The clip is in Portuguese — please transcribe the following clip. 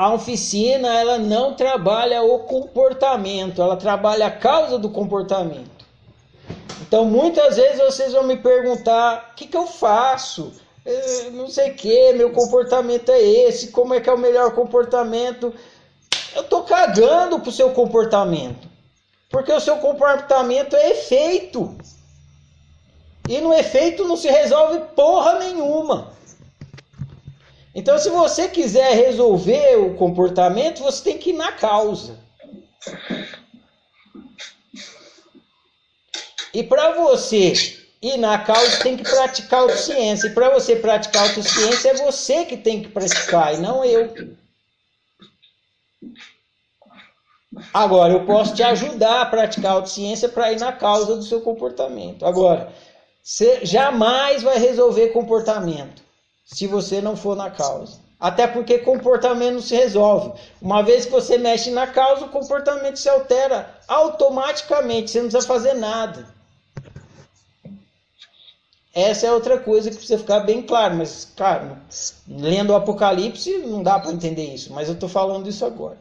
a oficina ela não trabalha o comportamento, ela trabalha a causa do comportamento. Então muitas vezes vocês vão me perguntar: o que, que eu faço? Eu não sei o que, meu comportamento é esse, como é que é o melhor comportamento? Eu tô cagando pro seu comportamento. Porque o seu comportamento é efeito. E no efeito não se resolve porra nenhuma. Então, se você quiser resolver o comportamento, você tem que ir na causa. E para você ir na causa, tem que praticar autociência. E para você praticar autociência, é você que tem que praticar, e não eu. Agora, eu posso te ajudar a praticar autociência para ir na causa do seu comportamento. Agora, você jamais vai resolver comportamento se você não for na causa. Até porque comportamento não se resolve. Uma vez que você mexe na causa, o comportamento se altera automaticamente, você não precisa fazer nada. Essa é outra coisa que precisa ficar bem claro, mas, cara, lendo o Apocalipse não dá para entender isso, mas eu estou falando isso agora.